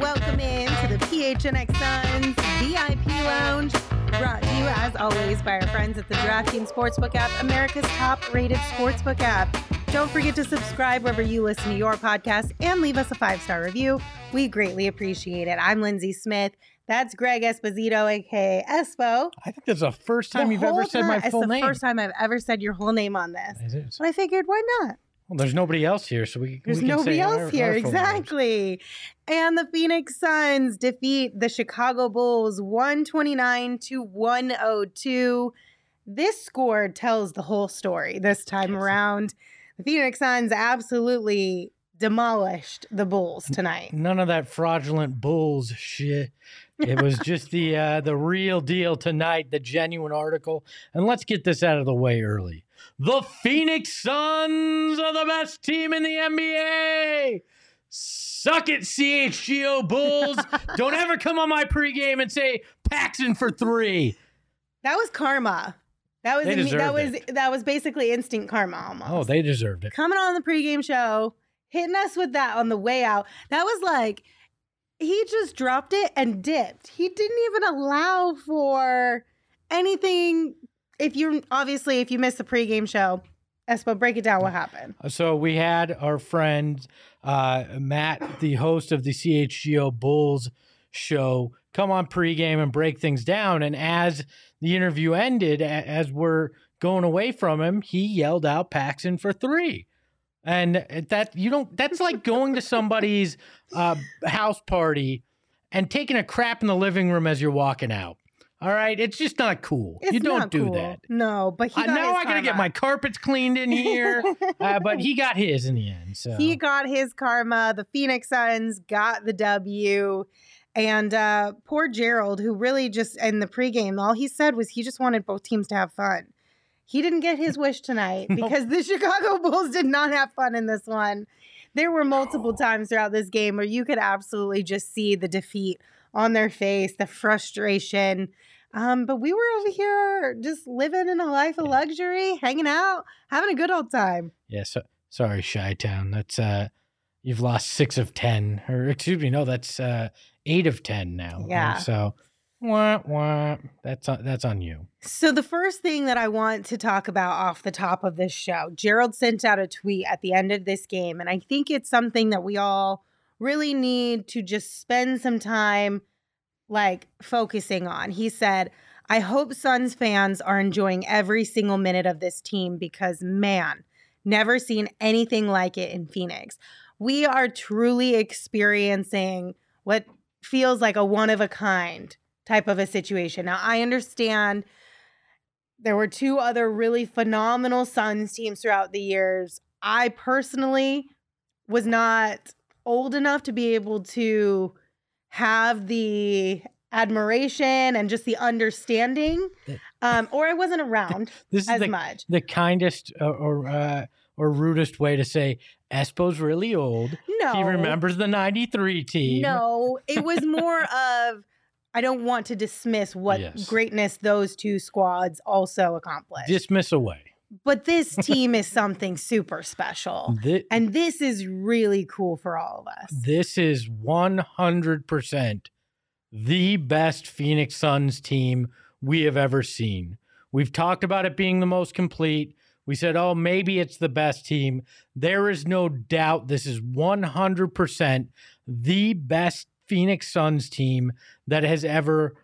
Welcome in to the PHNX Suns VIP Lounge, brought to you as always by our friends at the DraftKings Sportsbook app, America's top-rated sportsbook app. Don't forget to subscribe wherever you listen to your podcast and leave us a five-star review. We greatly appreciate it. I'm Lindsay Smith. That's Greg Esposito, aka Espo. I think that's the first time The you've ever said my full it's name. the first time I've ever said your whole name on this. Is it? But I figured, why not? Well, there's nobody else here, so we. There's we can nobody else our- here. our exactly. And the Phoenix Suns defeat the Chicago Bulls 129 to 102. This score tells the whole story this time Yes. around. The Phoenix Suns absolutely demolished the Bulls tonight. None of that fraudulent Bulls shit. It was just the uh, the real deal tonight, the genuine article. And let's get this out of the way early. The Phoenix Suns are the best team in the NBA. Suck it, CHGO Bulls. Don't ever come on my pregame and say Paxson for three. That was karma. That was imme- that was deserved that was basically instant karma almost. Oh, they deserved it. coming on the pregame show, hitting us with that on the way out. That was like he just dropped it and dipped. He didn't even allow for anything. If you're obviously if you missed the pregame show, Espo, break it down. What happened? So we had our friend uh, Matt, the host of the CHGO Bulls show, come on pregame and break things down. And as the interview ended, as we're going away from him, he yelled out Paxson for three. And that you don't that's like going to somebody's uh, house party and taking a crap in the living room as you're walking out. All right, it's just not cool. It's you don't do cool. that. No, but he Uh, now I gotta get my carpets cleaned in here, uh, but he got his in the end. So He got his karma. The Phoenix Suns got the W. And uh, poor Gerald, who really just in the pregame, all he said was he just wanted both teams to have fun. He didn't get his wish tonight because the Chicago Bulls did not have fun in this one. There were multiple times throughout this game where you could absolutely just see the defeat on their face, the frustration. Um, but we were over here just living in a life of luxury, hanging out, having a good old time. Yeah, so, sorry, Chi Town. That's uh you've lost six of ten. Or excuse me, no, that's uh eight of ten now. Yeah. So wah, wah, that's on that's on you. So, the first thing that I want to talk about off the top of this show, Gerald sent out a tweet at the end of this game. And I think it's something that we all really need to just spend some time like focusing on. He said, I hope Suns fans are enjoying every single minute of this team because, man, never seen anything like it in Phoenix. We are truly experiencing what feels like a one of a kind type of a situation. Now, I understand there were two other really phenomenal Suns teams throughout the years. I personally was not old enough to be able to have the admiration and just the understanding, um, or I wasn't around This is as the, much. the kindest uh, or uh, or rudest way to say Espo's really old. No, He remembers the '93 team. No, it was more of I don't want to dismiss what Yes. greatness those two squads also accomplished. Dismiss away. but this team is something super special. Thi- And this is really cool for all of us. This is 100% the best Phoenix Suns team we have ever seen. We've talked about it being the most complete. We said, oh, maybe it's the best team. There is no doubt this is 100% the best Phoenix Suns team that has ever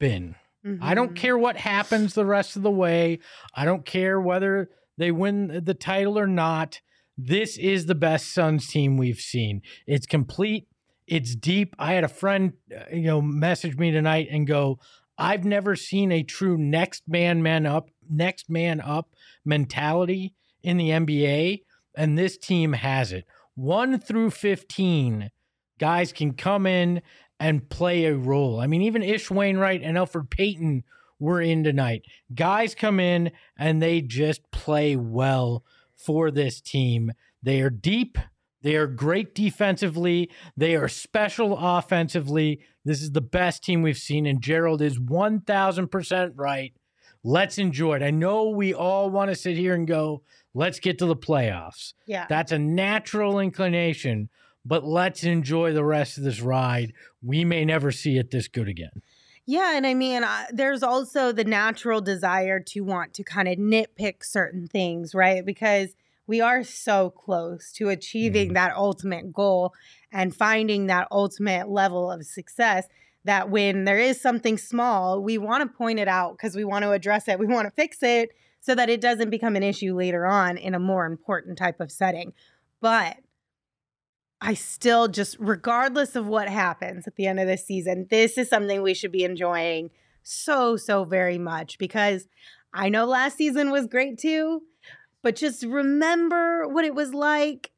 been. I don't Mhm. care what happens the rest of the way. I don't care whether they win the title or not. This is the best Suns team we've seen. It's complete. It's deep. I had a friend, uh, you know, message me tonight and go, "I've never seen a true next man man up, next man up mentality in the NBA, and this team has it. 1 through 15 guys can come in and play a role. I mean, even Ish Wainwright and Elfrid Payton were in tonight. Guys come in and they just play well for this team. They are deep. They are great defensively. They are special offensively. This is the best team we've seen, and Gerald is 1000% right. Let's enjoy it. I know we all want to sit here and go, let's get to the playoffs. Yeah. That's a natural inclination, but let's enjoy the rest of this ride. We may never see it this good again. Yeah, and I mean, uh, there's also the natural desire to want to kind of nitpick certain things, right? Because we are so close to achieving Mhm. that ultimate goal and finding that ultimate level of success that when there is something small, we want to point it out because we want to address it, we want to fix it so that it doesn't become an issue later on in a more important type of setting. But I still just, regardless of what happens at the end of this season, this is something we should be enjoying so, so very much because I know last season was great too, but just remember what it was like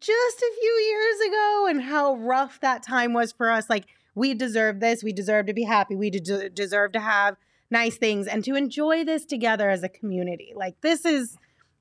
just a few years ago and how rough that time was for us. Like, we deserve this. We deserve to be happy. We de- deserve to have nice things and to enjoy this together as a community. Like, this is.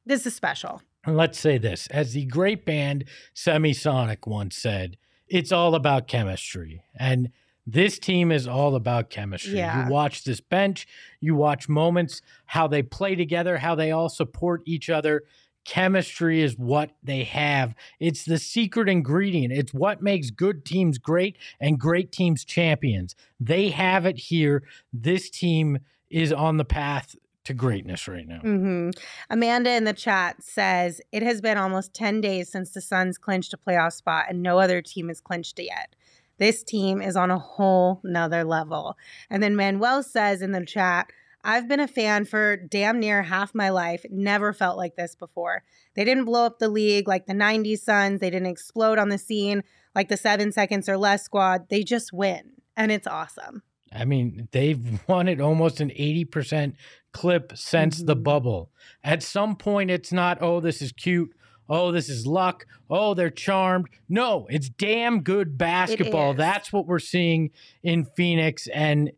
This is special. And let's say this as the great band Semisonic once said, it's all about chemistry. And this team is all about chemistry. Yeah. You watch this bench, you watch moments, how they play together, how they all support each other. Chemistry is what they have. It's the secret ingredient. It's what makes good teams great and great teams champions. They have it here. This team is on the path to greatness right now. hmm Amanda in the chat says it has been almost 10 days since the Suns clinched a playoff spot and no other team has clinched it yet. This team is on a whole nother level. And then Manuel says in the chat, I've been a fan for damn near half my life. Never felt like this before. They didn't blow up the league like the 90s Suns. They didn't explode on the scene like the seven seconds or less squad. They just win. And it's awesome. I mean, they've won it almost an 80% clip since the Mhm. bubble. At some point, it's not, oh, this is cute. Oh, this is luck. Oh, they're charmed. No, it's damn good basketball. That's what we're seeing in Phoenix. And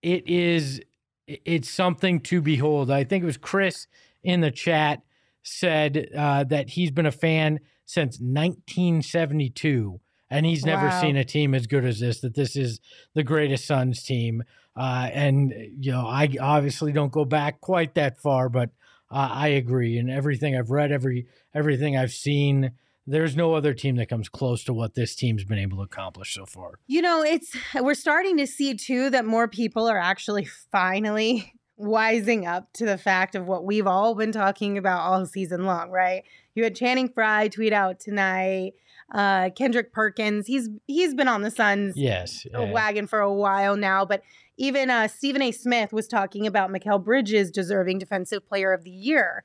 it is, it's something to behold. I think it was Chris in the chat said uh, that he's been a fan since 1972 and he's never Wow. seen a team as good as this that this is the greatest suns team uh, and you know i obviously don't go back quite that far but uh, i agree and everything i've read every everything i've seen there's no other team that comes close to what this team's been able to accomplish so far You know, it's we're starting to see too that more people are actually finally wising up to the fact of what we've all been talking about all season long, right? You had Channing Frye tweet out tonight. Uh, Kendrick Perkins, he's he's been on the Suns yes a uh, wagon for a while now, but even uh, Stephen A. Smith was talking about Mikal Bridges deserving Defensive Player of the Year.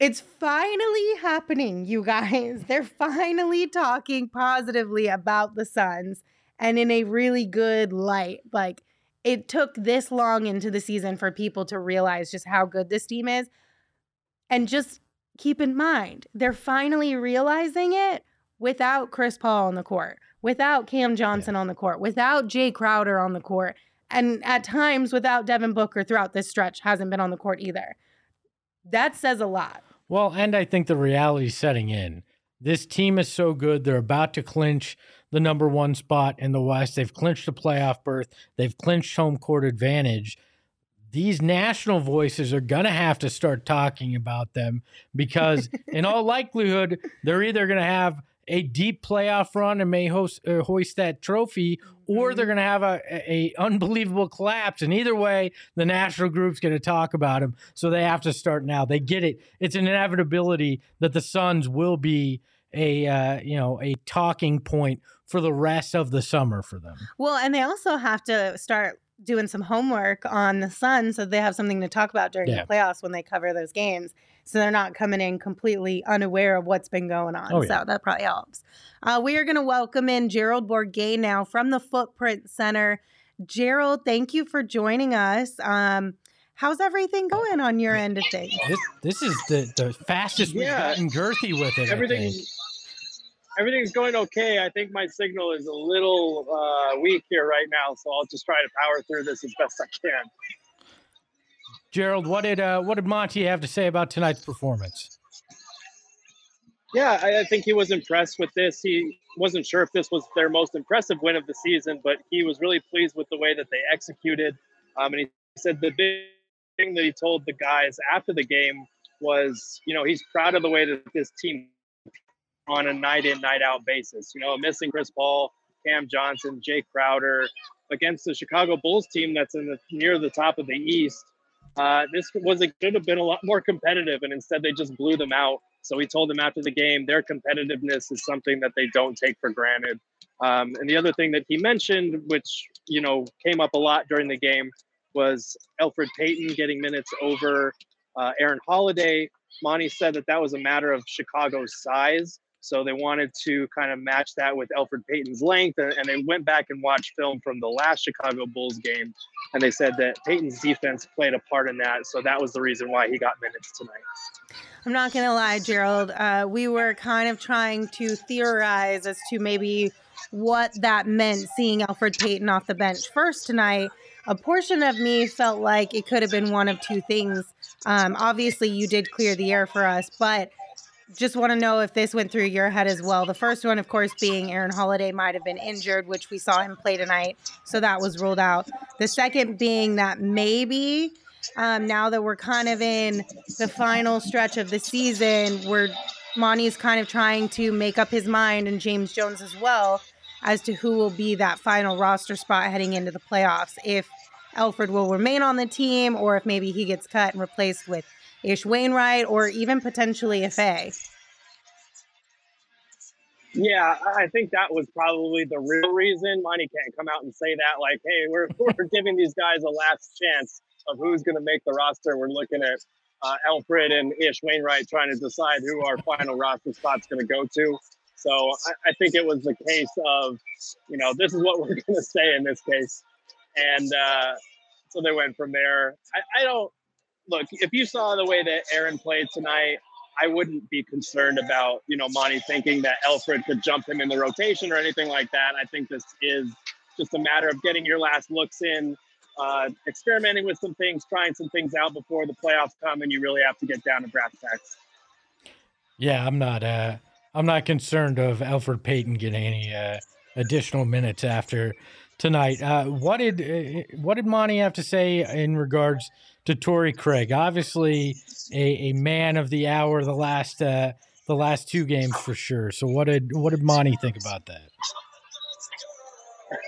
It's finally happening, you guys. They're finally talking positively about the Suns and in a really good light. Like, it took this long into the season for people to realize just how good this team is. And just keep in mind, they're finally realizing it without Chris Paul on the court, without Cam Johnson on the court, without Jay Crowder on the court, and at times without Devin Booker throughout this stretch hasn't been on the court either. That says a lot. Well, and I think the reality's setting in. This team is so good. They're about to clinch the number one spot in the West. They've clinched a playoff berth. They've clinched home court advantage. These national voices are going to have to start talking about them because, in all likelihood, they're either going to have a deep playoff run and may host, uh, hoist that trophy, or they're Mm-hmm. going to have a, a unbelievable collapse. And either way, the national group's going to talk about them. so they have to start now. They get it; it's an inevitability that the Suns will be a uh, you know a talking point for the rest of the summer for them. Well, and they also have to start doing some homework on the Suns so they have something to talk about during Yeah. the playoffs when they cover those games. So they're not coming in completely unaware of what's been going on. Oh, yeah. So that probably helps. Uh, we are going to welcome in Gerald Bourguet now from the Footprint Center. Gerald, thank you for joining us. Um, how's everything going on your end of things? This this is the the fastest we've gotten girthy with it. Everything everything's going okay. I think my signal is a little uh, weak here right now, so I'll just try to power through this as best I can. Gerald, what did uh, what did Monty have to say about tonight's performance? Yeah, I, I think he was impressed with this. He wasn't sure if this was their most impressive win of the season, but he was really pleased with the way that they executed. Um, and he said the big thing that he told the guys after the game was, you know, he's proud of the way that this team on a night in, night out basis. You know, missing Chris Paul, Cam Johnson, Jay Crowder against the Chicago Bulls team that's in the near the top of the East. Uh, this was it could have been a lot more competitive, and instead they just blew them out. So he told them after the game, their competitiveness is something that they don't take for granted. Um, and the other thing that he mentioned, which you know came up a lot during the game, was Elfrid Payton getting minutes over uh, Aaron Holiday. Monty said that that was a matter of Chicago's size. So they wanted to kind of match that with Elfrid Payton's length. And, they went back and watched film from the last Chicago Bulls game. And they said that Payton's defense played a part in that. So that was the reason why he got minutes tonight. I'm not going to lie, Gerald. Uh, we were kind of trying to theorize as to maybe what that meant seeing Elfrid Payton off the bench first tonight. A portion of me felt like it could have been one of two things. Um, obviously, you did clear the air for us, but just want to know if this went through your head as well. The first one, of course, being Aaron Holiday might have been injured, which we saw him play tonight. So that was ruled out. The second being that maybe um, now that we're kind of in the final stretch of the season, where Monty's kind of trying to make up his mind, and James Jones as well, as to who will be that final roster spot heading into the playoffs. If Elfrid will remain on the team, or if maybe he gets cut and replaced with Ish Wainwright, or even potentially a Fa. Yeah, I think that was probably the real reason. Monty can't come out and say that, like, hey, we're, we're giving these guys a last chance of who's going to make the roster. We're looking at uh, Elfrid and Ish Wainwright trying to decide who our final roster spot's going to go to. So I, I think it was the case of, you know, this is what we're going to say in this case. And uh, so they went from there. I, I don't look, if you saw the way that Aaron played tonight, I wouldn't be concerned about, you know, Monty thinking that Elfrid could jump him in the rotation or anything like that. I think this is just a matter of getting your last looks in, uh, experimenting with some things, trying some things out before the playoffs come, and you really have to get down to brass tacks. Yeah, I'm not. Uh, I'm not concerned of Elfrid Payton getting any uh, additional minutes after tonight. Uh, what did uh, what did Monty have to say in regards to Torrey Craig? Obviously, a, a man of the hour the last uh, the last two games for sure. So what did what did Monty think about that?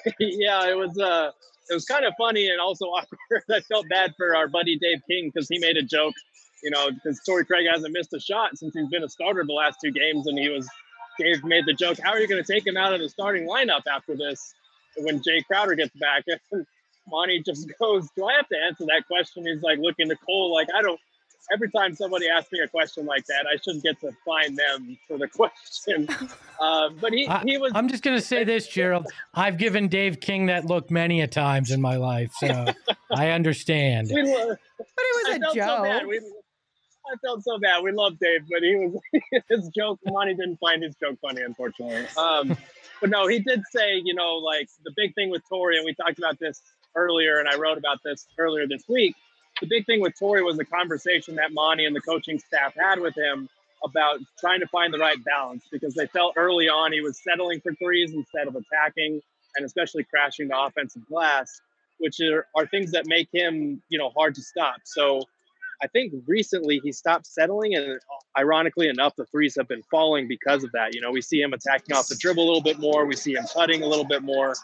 yeah, it was uh it was kind of funny and also awkward. I felt bad for our buddy Dave King because he made a joke, you know, because Torrey Craig hasn't missed a shot since he's been a starter the last two games, and he was Dave made the joke, how are you going to take him out of the starting lineup after this when Jay Crowder gets back? And Monty just goes, do I have to answer that question? He's like looking to Cole like I don't. Every time somebody asks me a question like that, I shouldn't get to find them for the question. Uh, but he, I, he was I'm just gonna say this, Gerald. I've given Dave King that look many a times in my life, so I understand. we, lo- But it was a felt so joke. We, I felt so bad. We love Dave, but he was his joke. Monty didn't find his joke funny, unfortunately. Um, but no, he did say, you know, like the big thing with Torrey, and we talked about this earlier, and I wrote about this earlier this week. The big thing with Torrey was the conversation that Monty and the coaching staff had with him about trying to find the right balance because they felt early on he was settling for threes instead of attacking and especially crashing the offensive glass, which are, are things that make him, you know, hard to stop. So I think recently he stopped settling, and ironically enough, the threes have been falling because of that. You know, we see him attacking off the dribble a little bit more, we see him cutting a little bit more,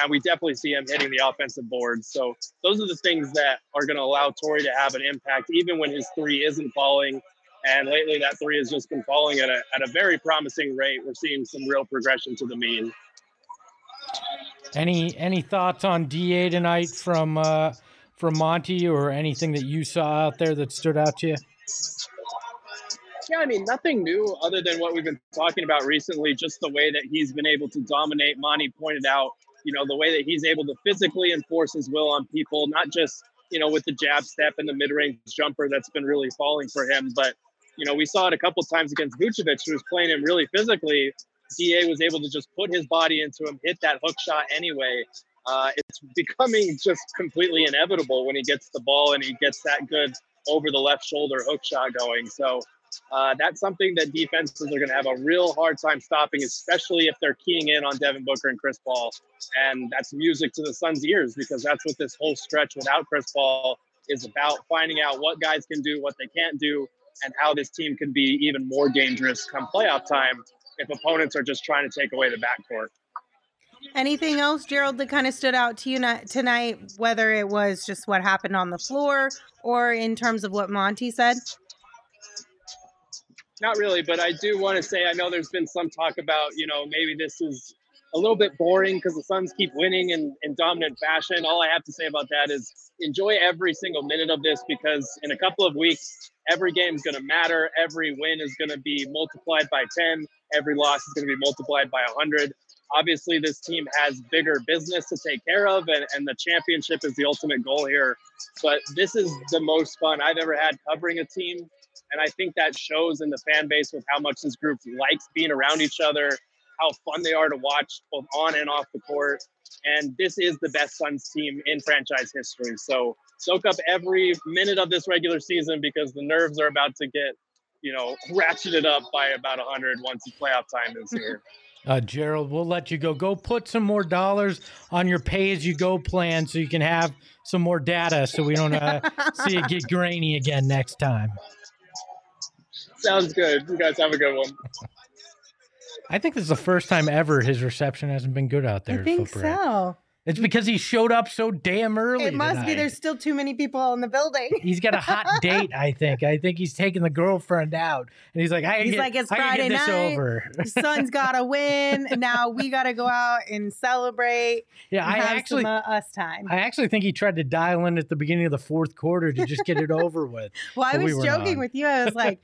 and we definitely see him hitting the offensive boards. So those are the things that are going to allow Torrey to have an impact, even when his three isn't falling. And lately, that three has just been falling at a, at a very promising rate. We're seeing some real progression to the mean. Any any thoughts on Da tonight from uh, from Monty or anything that you saw out there that stood out to you? Yeah, I mean, nothing new other than what we've been talking about recently, just the way that he's been able to dominate. Monty pointed out, you know, the way that he's able to physically enforce his will on people, not just, you know, with the jab step and the mid range jumper that's been really falling for him, but you know, we saw it a couple times against Vucevic, who was playing him really physically. Da was able to just put his body into him, hit that hook shot anyway. Uh, it's becoming just completely inevitable when he gets the ball and he gets that good over the left shoulder hook shot going. So uh, that's something that defenses are going to have a real hard time stopping, especially if they're keying in on Devin Booker and Chris Paul. And that's music to the Suns' ears because that's what this whole stretch without Chris Paul is about finding out what guys can do, what they can't do, and how this team can be even more dangerous come playoff time if opponents are just trying to take away the backcourt. Anything else, Gerald, that kind of stood out to you tonight, whether it was just what happened on the floor or in terms of what Monty said? Not really, but I do want to say I know there's been some talk about, you know, maybe this is a little bit boring because the Suns keep winning in, in dominant fashion. All I have to say about that is enjoy every single minute of this because in a couple of weeks, every game is going to matter. Every win is going to be multiplied by 10. Every loss is going to be multiplied by 100. Obviously, this team has bigger business to take care of, and, and the championship is the ultimate goal here. But this is the most fun I've ever had covering a team. And I think that shows in the fan base with how much this group likes being around each other, how fun they are to watch both on and off the court. And this is the best Suns team in franchise history. So soak up every minute of this regular season because the nerves are about to get, you know, ratcheted up by about 100 once the playoff time is here. Uh, Gerald, we'll let you go. Go put some more dollars on your pay as you go plan so you can have some more data so we don't uh, see it get grainy again next time. Sounds good. You guys have a good one. I think this is the first time ever his reception hasn't been good out there. I think so. It's because he showed up so damn early. It must tonight. be. There's still too many people in the building. He's got a hot date. I think. I think he's taking the girlfriend out, and he's like, "I he's get, like, it's I Friday get this night. over." the Suns got to win. Now we got to go out and celebrate. Yeah, and I have actually, some, uh, us time. I actually think he tried to dial in at the beginning of the fourth quarter to just get it over with. well, I but we was joking not. with you. I was like.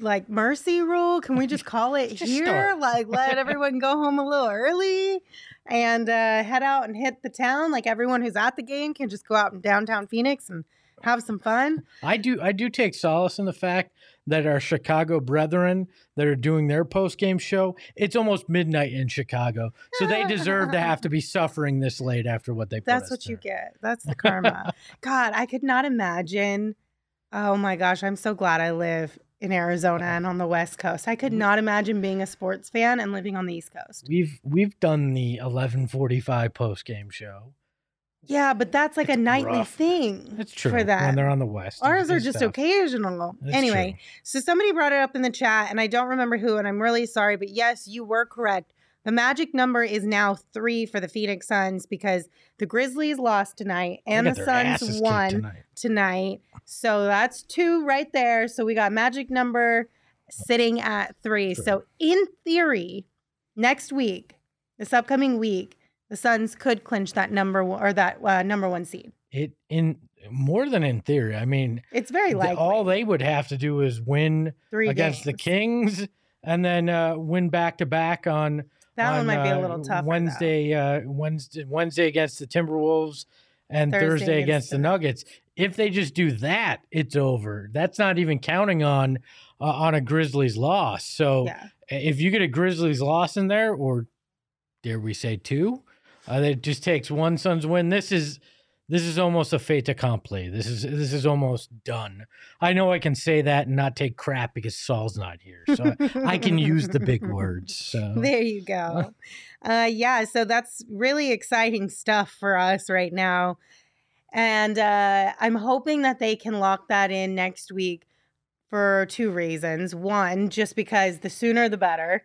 Like mercy rule, can we just call it here? Like let everyone go home a little early and uh, head out and hit the town. Like everyone who's at the game can just go out in downtown Phoenix and have some fun. I do I do take solace in the fact that our Chicago brethren that are doing their post game show, it's almost midnight in Chicago. So they deserve to have to be suffering this late after what they put That's what you get. That's the karma. God, I could not imagine. Oh my gosh, I'm so glad I live in Arizona and on the West Coast. I could not imagine being a sports fan and living on the East Coast. We've we've done the 11:45 post game show. Yeah, but that's like a nightly rough. thing It's true for that. when they're on the west. Ours are just tough. occasional. It's anyway, true. so somebody brought it up in the chat, and I don't remember who, and I'm really sorry, but yes, you were correct. The magic number is now three for the Phoenix Suns because the Grizzlies lost tonight and the Suns won tonight. tonight. So that's two right there. So we got magic number sitting at three. So in theory, next week, this upcoming week, the Suns could clinch that number one, or that uh, number one seed. It in more than in theory. I mean, It's very likely. all they would have to do is win three against the. Kings and then uh, win back to back on That one might be a uh, little tough. Wednesday, uh, Wednesday, Wednesday against the Timberwolves, and Thursday Thursday, against the Nuggets. If they just do that, it's over. That's not even counting on uh, on a Grizzlies loss. So Yeah. if you get a Grizzlies loss in there, or dare we say two, uh, it just takes one Suns win. This is this is almost a fait accompli. This is this is almost done. I know I can say that and not take crap because Saul's not here, so I can use the big words. So There you go. Uh, yeah, so that's really exciting stuff for us right now. And uh, I'm hoping that they can lock that in next week for two reasons. One, just because the sooner the better,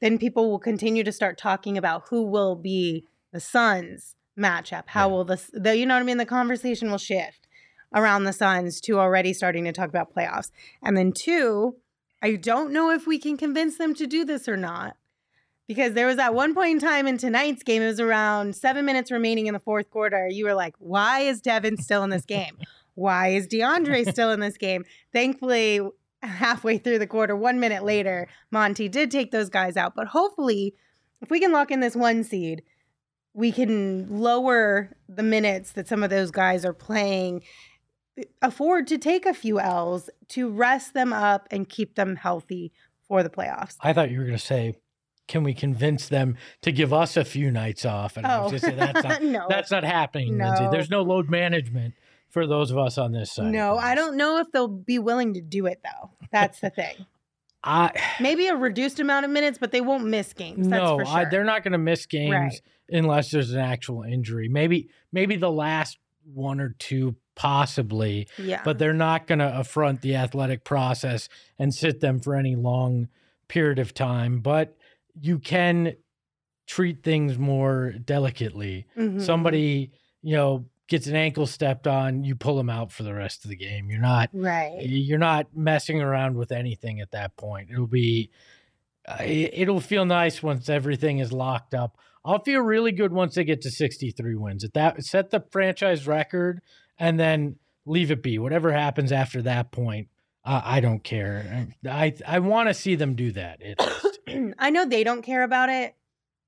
then people will continue to start talking about who will be the Suns matchup. How Yeah. will this, the, you know what I mean? The conversation will shift around the Suns to already starting to talk about playoffs. And then two, I don't know if we can convince them to do this or not. Because there was at one point in time in tonight's game, it was around seven minutes remaining in the fourth quarter. You were like, why is Devin still in this game? Why is DeAndre still in this game? Thankfully, halfway through the quarter, one minute later, Monty did take those guys out. But hopefully, if we can lock in this one seed, we can lower the minutes that some of those guys are playing, afford to take a few L's to rest them up and keep them healthy for the playoffs. I thought you were going to say, can we convince them to give us a few nights off? And I was Oh, say, that's not, no. that's not happening, Lindsay. There's no load management for those of us on this side. No, I don't know if they'll be willing to do it though. That's the thing. I, Maybe a reduced amount of minutes, but they won't miss games. That's no, for sure. I, they're not going to miss games Right. Unless there's an actual injury. Maybe, maybe the last one or two, possibly, yeah. but they're not going to affront the athletic process and sit them for any long period of time. But you can treat things more delicately. Mhm. Somebody, you know, gets an ankle stepped on, you pull them out for the rest of the game. You're not right. you're not messing around with anything at that point. It'll be uh, it'll feel nice once everything is locked up. I'll feel really good once they get to 63 wins. At that set the franchise record and then leave it be. Whatever happens after that point, uh, I don't care. I I want to see them do that. At least. I know they don't care about it.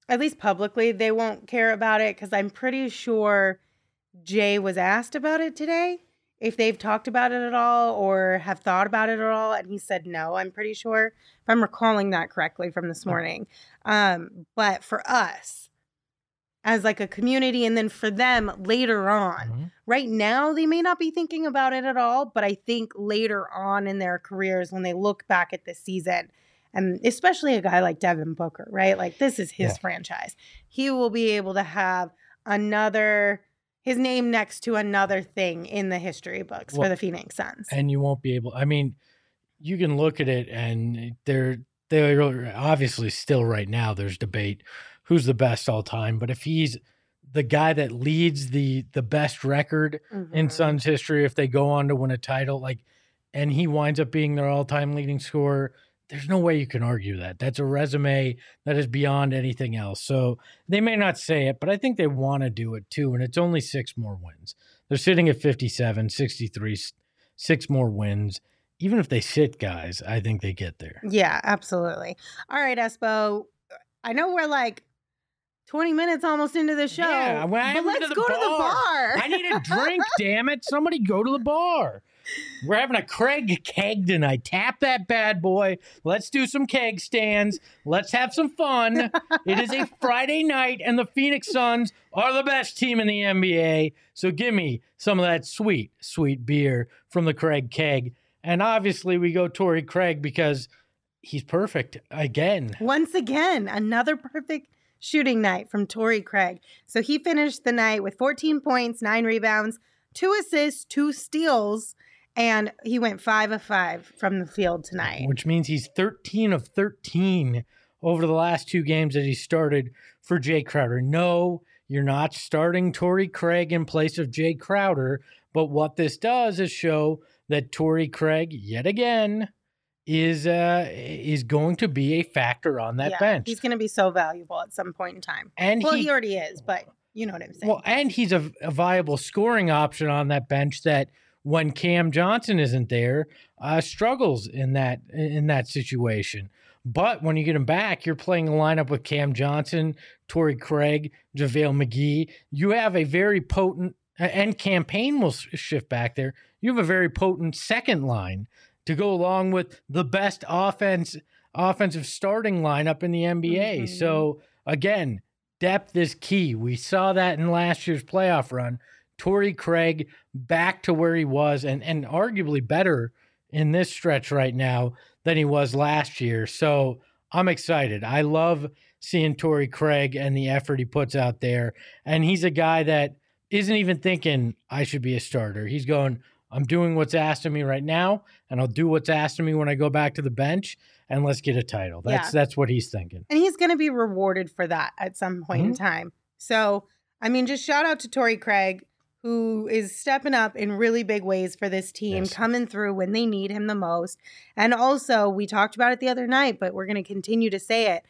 At least publicly, they won't care about it because I'm pretty sure Jay was asked about it today. If they've talked about it at all or have thought about it at all, and he said no. I'm pretty sure if I'm recalling that correctly from this morning. Um, but for us, as like a community, and then for them later on, Mhm. right now they may not be thinking about it at all but i think later on in their careers when they look back at this season and especially a guy like devin booker right like this is his Yeah. franchise he will be able to have another his name next to another thing in the history books Well, for the phoenix suns and you won't be able i mean you can look at it and they're they're obviously still right now there's debate who's the best all time but if he's the guy that leads the the best record in Mhm. Suns history if they go on to win a title like and he winds up being their all-time leading scorer there's no way you can argue that. That's a resume that is beyond anything else. So they may not say it but i think they want to do it too and it's only six more wins. They're sitting at 57 63 s- six more wins. Even if they sit guys i think they get there. Yeah absolutely. All right espo i know we're like 20 minutes almost into the show Yeah, I but let's to go to the bar. bar I need a drink, damn it. Somebody go to the bar. We're having a Craig keg tonight. Tap that bad boy. Let's do some keg stands. Let's have some fun. it is a Friday night, and the Phoenix Suns are the best team in the NBA. So give me some of that sweet, sweet beer from the Craig keg. And obviously, we go Torrey Craig because he's perfect again. Once again, another perfect shooting night from Torrey Craig. So he finished the night with 14 points, nine rebounds, two assists, two steals, and he went five of five from the field tonight. which means he's 13 of 13 over the last two games that he started for Jay Crowder. No, you're not starting Torrey Craig in place of Jay Crowder, but what this does is show that Torrey Craig, yet again, is uh is going to be a factor on that Yeah, bench. He's going to be so valuable at some point in time. and Well, he, he, already is, but you know what I'm saying. well, and he's a, a viable scoring option on that bench that when Cam Johnson isn't there, uh, struggles in that in that situation. But when you get him back, you're playing a lineup with Cam Johnson, Torrey Craig, JaVale McGee. You have a very potent and Cam Payne will shift back there. You have a very potent second line to go along with the best offense offensive starting lineup in the NBA. Mhm. So again, depth is key. We saw that in last year's playoff run. Torrey Craig back to where he was and, and arguably better in this stretch right now than he was last year. So I'm excited. I love seeing Torrey Craig and the effort he puts out there. And he's a guy that isn't even thinking I should be a starter. He's going, I'm doing what's asked of me right now, and I'll do what's asked of me when I go back to the bench, and let's get a title. That's Yeah. that's what he's thinking. And he's going to be rewarded for that at some point in Mhm. time. So, I mean, just shout out to Torrey Craig, who is stepping up in really big ways for this team, Yes. coming through when they need him the most. And also, we talked about it the other night, but we're going to continue to say it.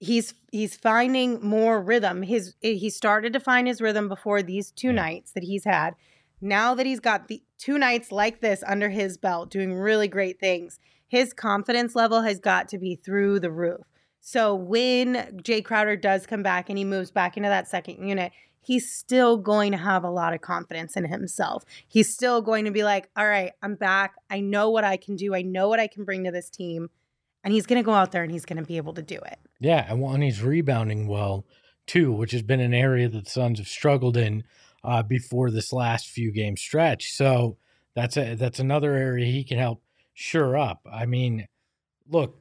He's he's finding more rhythm. His he started to find his rhythm before these two nights that he's had. Now that he's got the two nights like this under his belt, doing really great things, his confidence level has got to be through the roof. So when Jay Crowder does come back and he moves back into that second unit, he's still going to have a lot of confidence in himself. He's still going to be like, all right, I'm back. I know what I can do. I know what I can bring to this team. And he's going to go out there and he's going to be able to do it. Yeah, and he's rebounding well too, which has been an area that the Suns have struggled in uh, before this last few game stretch. So that's a that's another area he can help sure up. I mean, look,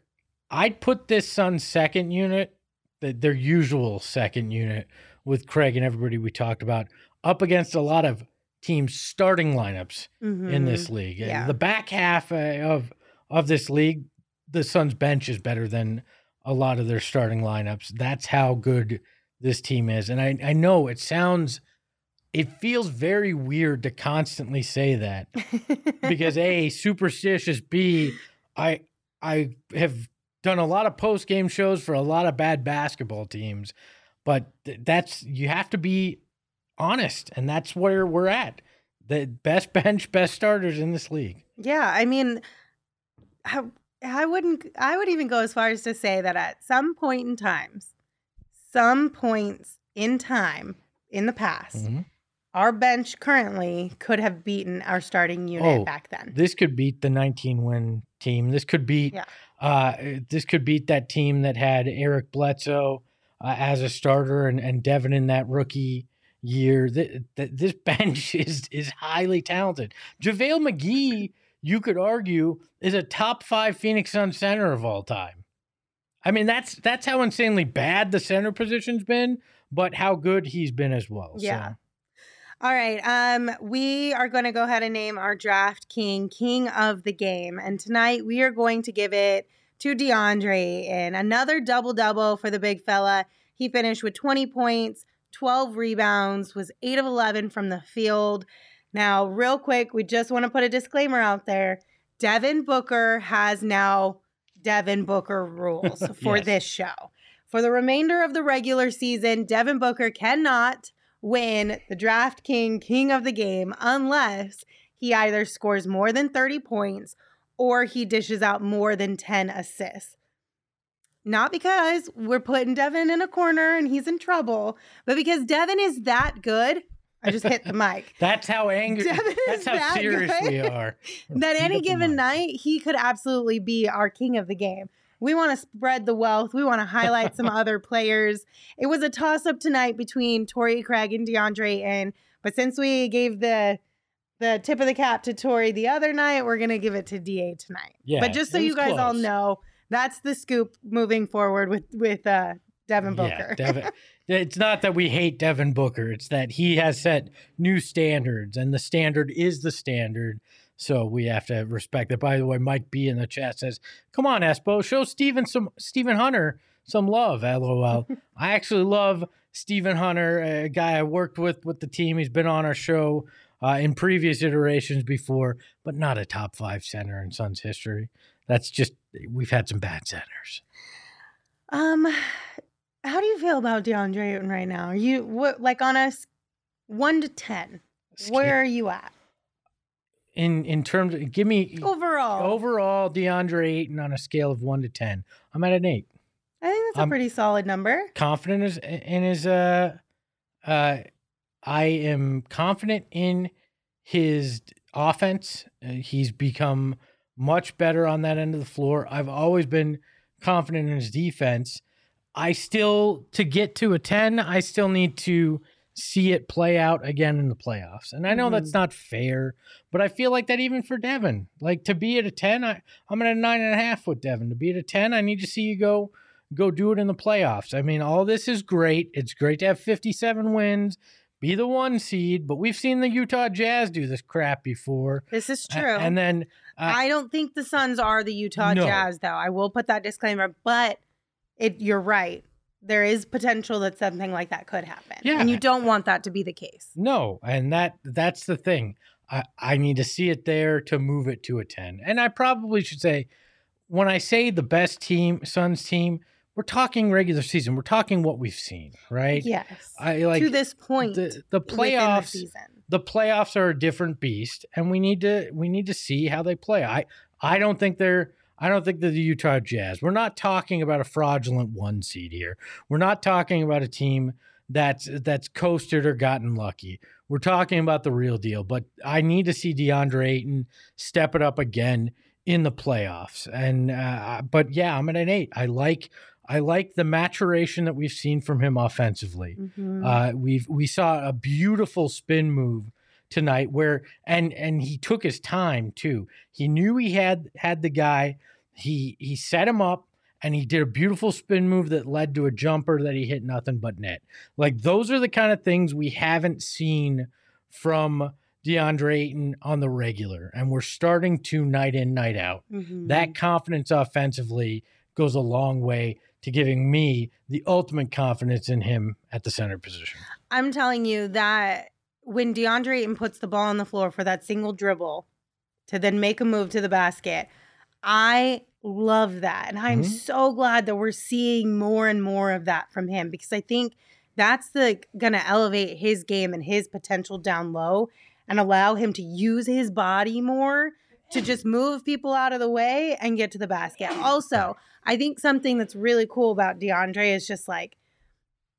I'd put this Suns second unit, the, their usual second unit, with Craig and everybody we talked about, up against a lot of teams' starting lineups in this league. Yeah. The back half uh, of of this league, the Suns bench is better than a lot of their starting lineups. That's how good this team is. And I, I know it sounds it feels very weird to constantly say that because A, superstitious, B, I I have done a lot of post game shows for a lot of bad basketball teams, but th- that's you have to be honest, and that's where we're at. The best bench, best starters in this league. Yeah, I mean, I, I wouldn't. I would even go as far as to say that at some point in times, some points in time in the past, Mhm. Our bench currently could have beaten our starting unit Oh, back then. This could beat the 19 win team. This could beat Yeah. uh this could beat that team that had Eric Bledsoe uh, as a starter and, and Devin in that rookie year. Th- th- this bench is is highly talented. JaVale McGee, you could argue, is a top five Phoenix Sun center of all time. I mean, that's that's how insanely bad the center position's been, but how good he's been as well. Yeah. So, All right. Um, we are going to go ahead and name our draft king, king of the game. And tonight we are going to give it to DeAndre and another double double for the big fella. He finished with 20 points, 12 rebounds, was 8 of 11 from the field. Now, real quick, we just want to put a disclaimer out there. Devin Booker has now Devin Booker rules for Yes. this show. For the remainder of the regular season, Devin Booker cannot win the draft king, king of the game, unless he either scores more than 30 points or he dishes out more than 10 assists. Not because we're putting Devin in a corner and he's in trouble, but because Devin is that good. I just hit the mic. That's how angry. Devin That's how that serious good. we are. that any given mic. night he could absolutely be our king of the game. We want to spread the wealth. We want to highlight some other players. It was a toss up tonight between Torrey Craig and DeAndre and but since we gave the the tip of the cap to Torrey the other night, we're gonna give it to DA tonight. Yeah, but just so you guys all know, that's the scoop moving forward with with uh Devin Booker. Yeah, Devin. it's not that we hate Devin Booker. It's that he has set new standards, and the standard is the standard. So we have to respect that. By the way, Mike B in the chat says, "Come on, Espo, show Steven some Steven Hunter some love." LOL. I actually love Steven Hunter, a guy I worked with with the team. He's been on our show uh, in previous iterations before, but not a top five center in Suns history. That's just we've had some bad centers. Um, how do you feel about DeAndre Ayton right now? Are you what like on a one to ten? Where are you at in in terms of give me overall? overall DeAndre Ayton on a scale of one to ten. I'm at an eight. I think that's a I'm- pretty solid number. Confident is in his uh uh I am confident in his offense. Uh, he's become much better on that end of the floor. I've always been confident in his defense. I still to get to a 10, I still need to see it play out again in the playoffs. And I know that's not fair, but I feel like that even for Devin. Like to be at a 10, I, I'm at a nine and a half with Devin. To be at a 10, I need to see you go go do it in the playoffs. I mean, all this is great. It's great to have 57 wins, be the one seed, but we've seen the Utah Jazz do this crap before. This is true. And then uh, I don't think the Suns are the Utah No. Jazz, though. I will put that disclaimer, but it you're right. There is potential that something like that could happen. Yeah. And you don't want that to be the case. No, and that that's the thing. I, I need to see it there to move it to a 10. And I probably should say when I say the best team, Suns team, we're talking regular season. We're talking what we've seen, right? Yes. I like to this point the, the playoffs. the season. the playoffs are a different beast and we need to we need to see how they play. I I don't think they're I don't think they're the Utah Jazz. We're not talking about a fraudulent one seed here. We're not talking about a team that's that's coasted or gotten lucky. We're talking about the real deal. But I need to see DeAndre Ayton step it up again in the playoffs. And uh, but yeah, I'm at an eight. I like I like the maturation that we've seen from him offensively. Mhm. Uh, we've we saw a beautiful spin move tonight where and and he took his time too. He knew he had had the guy. He he set him up and he did a beautiful spin move that led to a jumper that he hit nothing but net. Like those are the kind of things we haven't seen from DeAndre Ayton on the regular, and we're starting to night in night out Mhm. that confidence offensively goes a long way to giving me the ultimate confidence in him at the center position. I'm telling you that when DeAndre Ayton puts the ball on the floor for that single dribble to then make a move to the basket, I love that. And I'm Mhm. so glad that we're seeing more and more of that from him because I think that's the going to elevate his game and his potential down low and allow him to use his body more to just move people out of the way and get to the basket. Also, I think something that's really cool about DeAndre is just like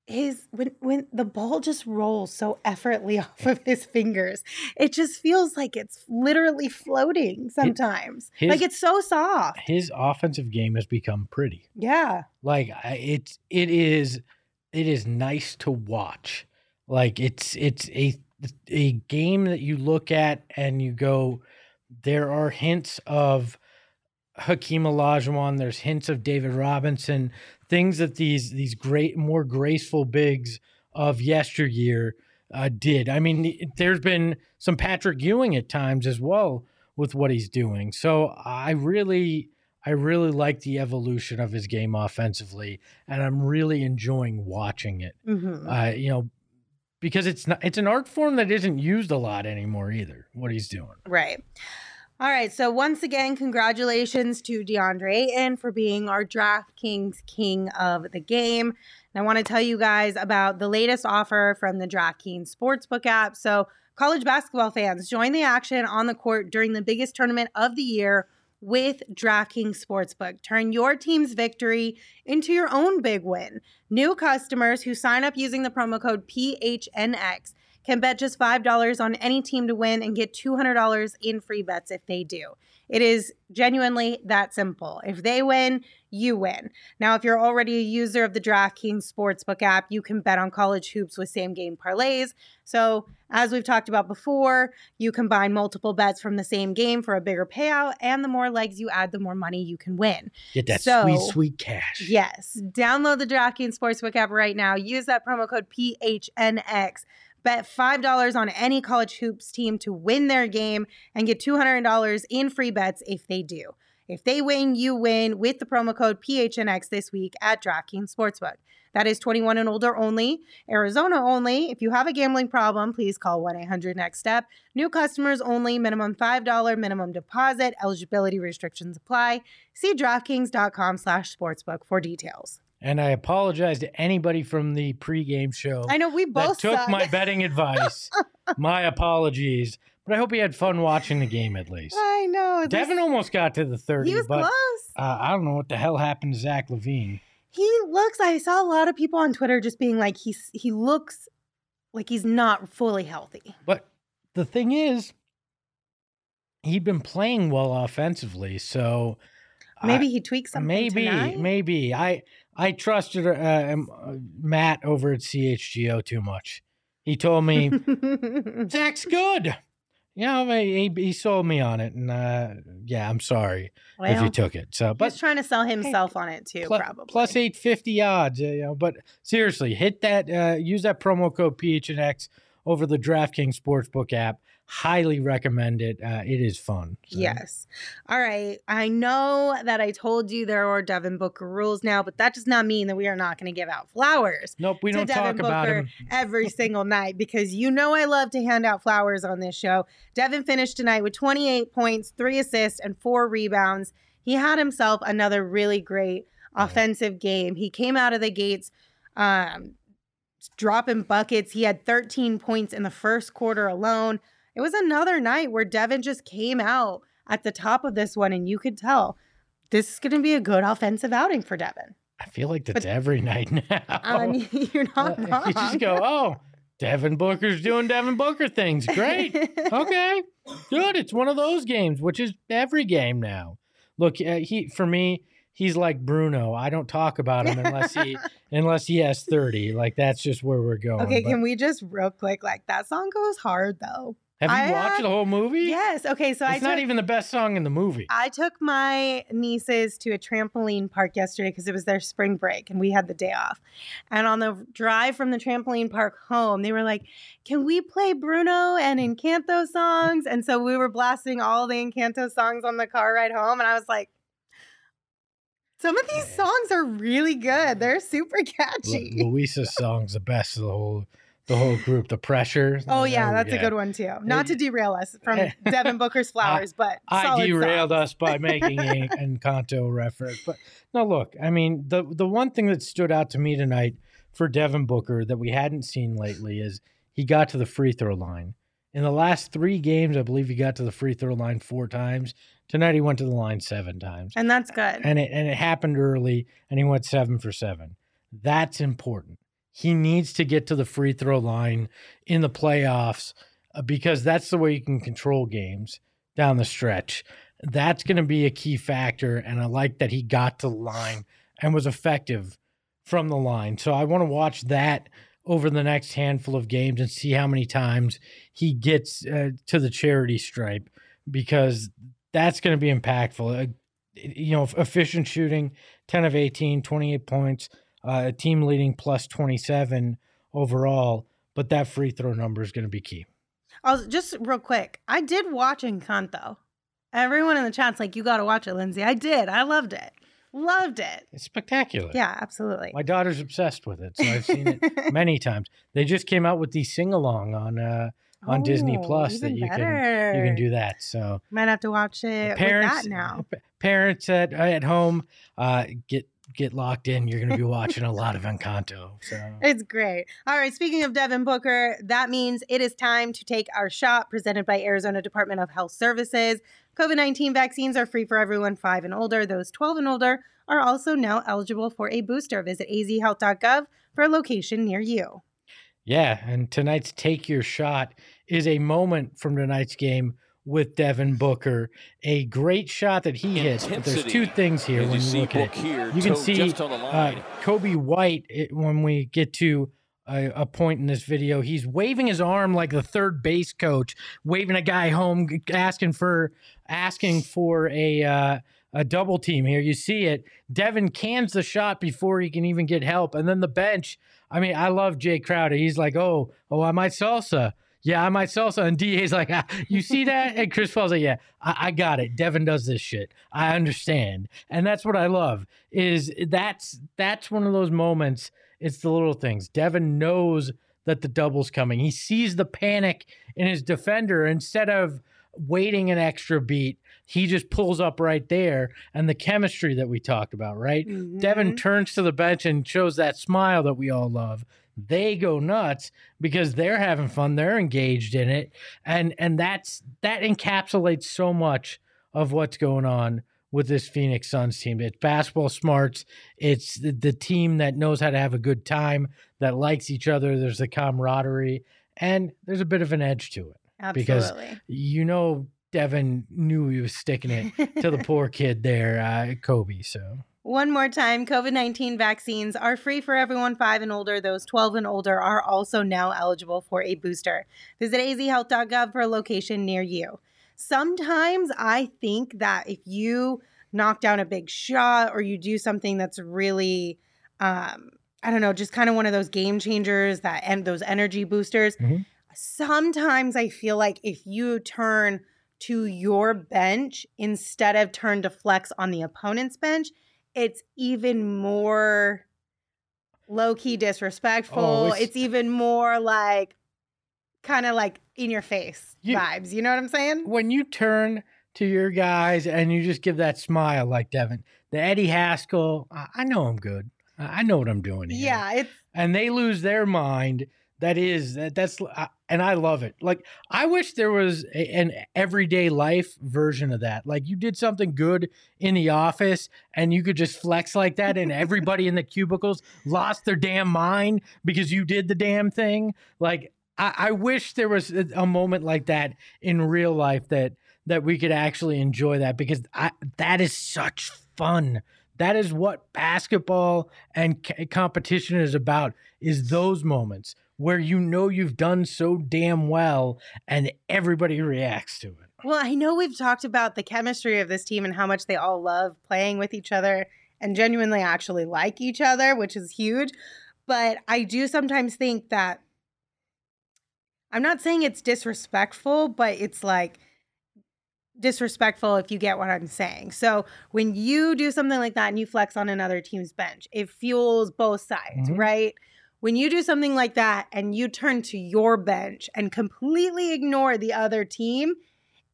his when when the ball just rolls so effortlessly off of his fingers, it just feels like it's literally floating sometimes. his- like it's so soft. His offensive game has become pretty. Yeah. Like it's it is it is nice to watch. Like it's it's a a game that you look at and you go there are hints of Hakeem Olajuwon, there's hints of David Robinson, things that these these great more graceful bigs of yesteryear uh, did. I mean, there's been some Patrick Ewing at times as well with what he's doing. So I really I really like the evolution of his game offensively, and I'm really enjoying watching it. hmm Uh, you know, because it's not it's an art form that isn't used a lot anymore either. What he's doing. Right. All right. So once again, congratulations to DeAndre Ayton for being our DraftKings king of the game. And I want to tell you guys about the latest offer from the DraftKings Sportsbook app. So college basketball fans, join the action on the court during the biggest tournament of the year with DraftKings Sportsbook. Turn your team's victory into your own big win. New customers who sign up using the promo code PHNX can bet just $5 on any team to win and get $200 in free bets if they do. It is genuinely that simple. If they win, you win. Now, if you're already a user of the DraftKings Sportsbook app, you can bet on college hoops with same game parlays. So, as we've talked about before, you combine multiple bets from the same game for a bigger payout, and the more legs you add, the more money you can win. Get that So- sweet, sweet cash. Yes. Download the DraftKings Sportsbook app right now. Use that promo code PHNX. Bet $5 on any college hoops team to win their game and get $200 in free bets if they do. If they win, you win with the promo code PHNX this week at DraftKings Sportsbook. That is 21 and older only, Arizona only. If you have a gambling problem, please call 1 800 NEXT STEP. New customers only, minimum $5 minimum deposit. Eligibility restrictions apply. See DraftKings.com slash sportsbook for details. And I apologize to anybody from the pregame show I know we that both took suck. my betting advice. my apologies. But I hope you had fun watching the game at least. I know. Devin almost got to the 30, he was but close. uh, I don't know what the hell happened to Zach LaVine. He looks. I saw a lot of people on Twitter just being like, he's he looks like he's not fully healthy. But the thing is, he'd been playing well offensively, so Maybe he tweaked something. maybe tonight. maybe I I trusted uh, um, Matt over at CHGO too much. He told me Zach's good. You know, he, he sold me on it, and uh, yeah, I'm sorry if well, you took it. So, but but trying to sell himself on it too, probably. plus eight fifty odds. You know, but seriously, hit that. Uh, use that promo code PHNX over the DraftKings Sportsbook app. Highly recommend it. Uh, it is fun. So. Yes. All right. I know that I told you there are Devin Booker rules now, but that does not mean that we are not going to give out flowers Nope, we don't Devin talk about Booker him. every single night because you know I love to hand out flowers on this show. Devin finished tonight with 28 points, three assists, and four rebounds. He had himself another really great offensive game. He came out of the gates um, dropping buckets. He had 13 points in the first quarter alone. It was another night where Devin just came out at the top of this one, and you could tell this is going to be a good offensive outing for Devin. I feel like that's every night now. I mean, you're not Uh, wrong. You just go, oh, Devin Booker's doing Devin Booker things. Great. okay, good. It's one of those games, which is every game now. Look, uh, he for me, he's like Bruno. I don't talk about him unless he unless he has thirty. Like that's just where we're going. Okay, But can we just real quick? Like that song goes hard though. Have you I watched have- the whole movie? Yes. Okay, so I it's not even the best song in the movie. I took my nieces to a trampoline park yesterday because it was their spring break and we had the day off. And on the drive from the trampoline park home, they were like, "Can we play Bruno and Encanto songs?" And so we were blasting all the Encanto songs on the car ride home, and I was like. Some of these songs are really good. They're super catchy. Luisa's song's the best of the whole the whole group. The pressure. Oh yeah, that's a good one too. Not to derail us from Devin Booker's flowers, but I derailed songs. us by making a Encanto reference. But no, look, I mean, the the one thing that stood out to me tonight for Devin Booker that we hadn't seen lately is he got to the free throw line. In the last three games, I believe he got to the free throw line four times. Tonight he went to the line seven times. and that's good. And it and it happened early and he went seven for seven. That's important. He needs to get to the free throw line in the playoffs uh, because that's the way you can control games down the stretch. That's going to be a key factor. And I like that he got to the line and was effective from the line. So I want to watch that over the next handful of games and see how many times he gets uh, to the charity stripe because that's going to be impactful. Uh, you know, efficient shooting, 10 of 18, 28 points, uh, a team leading plus 27 overall. But that free throw number is going to be key. Also, just real quick, I did watch Encanto. Everyone in the chat's like, "You got to watch it, Lindsay." I did. I loved it. Loved it. It's spectacular. Yeah, absolutely. My daughter's obsessed with it, so I've seen it many times. They just came out with the sing along on uh, on Disney Oh, Plus that you can you can do that. So Might have to watch it parents with that now. parents at at home uh, get get locked in. You're going to be watching a lot of Encanto. So It's great. All right. Speaking of Devin Booker, that means it is time to take our shot presented by Arizona Department of Health Services. COVID 19 vaccines are free for everyone five and older. Those 12 and older are also now eligible for a booster. Visit azhealth.gov for a location near you. Yeah, and tonight's take your shot is a moment from tonight's game with Devin Booker. A great shot that he hits. But there's two things here As when you look at it. here, You can see just on the uh. Coby White it, when we get to a, a point in this video. He's waving his arm like the third base coach, waving a guy home, asking for asking for a. Uh, a double team here. You see it. Devin cans the shot before he can even get help. And then the bench. I mean, I love Jae Crowder. He's like, oh, oh, I might salsa. Yeah, I might salsa. And DA's like, ah, you see that? And Chris Paul's like, yeah, I, I got it. Devin does this shit. I understand. And that's what I love is that's that's one of those moments. It's the little things. Devin knows that the double's coming. He sees the panic in his defender instead of waiting an extra beat. He just pulls up right there. And the chemistry that we talked about, right? Devin Mhm. turns to the bench and shows that smile that we all love. They go nuts because they're having fun. They're engaged in it, and and that's that encapsulates so much of what's going on with this Phoenix Suns team. It's basketball smarts. It's the, the team that knows how to have a good time, that likes each other. There's a camaraderie, and there's a bit of an edge to it. because- You know, Devin knew he was sticking it to the poor kid there, uh, Coby. So. One more time COVID 19 vaccines are free for everyone five and older. Those 12 and older are also now eligible for a booster. Visit azhealth.gov for a location near you. Sometimes I think that if you knock down a big shot or you do something that's really, um, I don't know, just kind of one of those game changers that and those energy boosters. Mhm. sometimes I feel like if you turn to your bench instead of turn to flex on the opponent's bench, it's even more low key mm. disrespectful. Oh, it's, it's- even more like kind of like in your face You- vibes. You know what I'm saying? when you turn to your guys and you just give that smile like Devin, the Eddie Haskell, I, I know I'm good. I I know what I'm doing here. Yeah, it's and they lose their mind. That is that that's and I love it. Like I wish there was a, an everyday life version of that. Like you did something good in the office and you could just flex like that, and everybody in the cubicles lost their damn mind because you did the damn thing. Like I, I wish there was a, a moment like that in real life that that we could actually enjoy that because I, that is such fun. That is what basketball and c- competition is about is those moments where you know you've done so damn well and everybody reacts to it. Well, I know we've talked about the chemistry of this team and how much they all love playing with each other and genuinely actually like each other, which is huge. But I do sometimes think that I'm not saying it's disrespectful, but it's like disrespectful if you get what I'm saying. So when you do something like that and you flex on another team's bench, it fuels both sides, Mhm. right? When you do something like that and you turn to your bench and completely ignore the other team,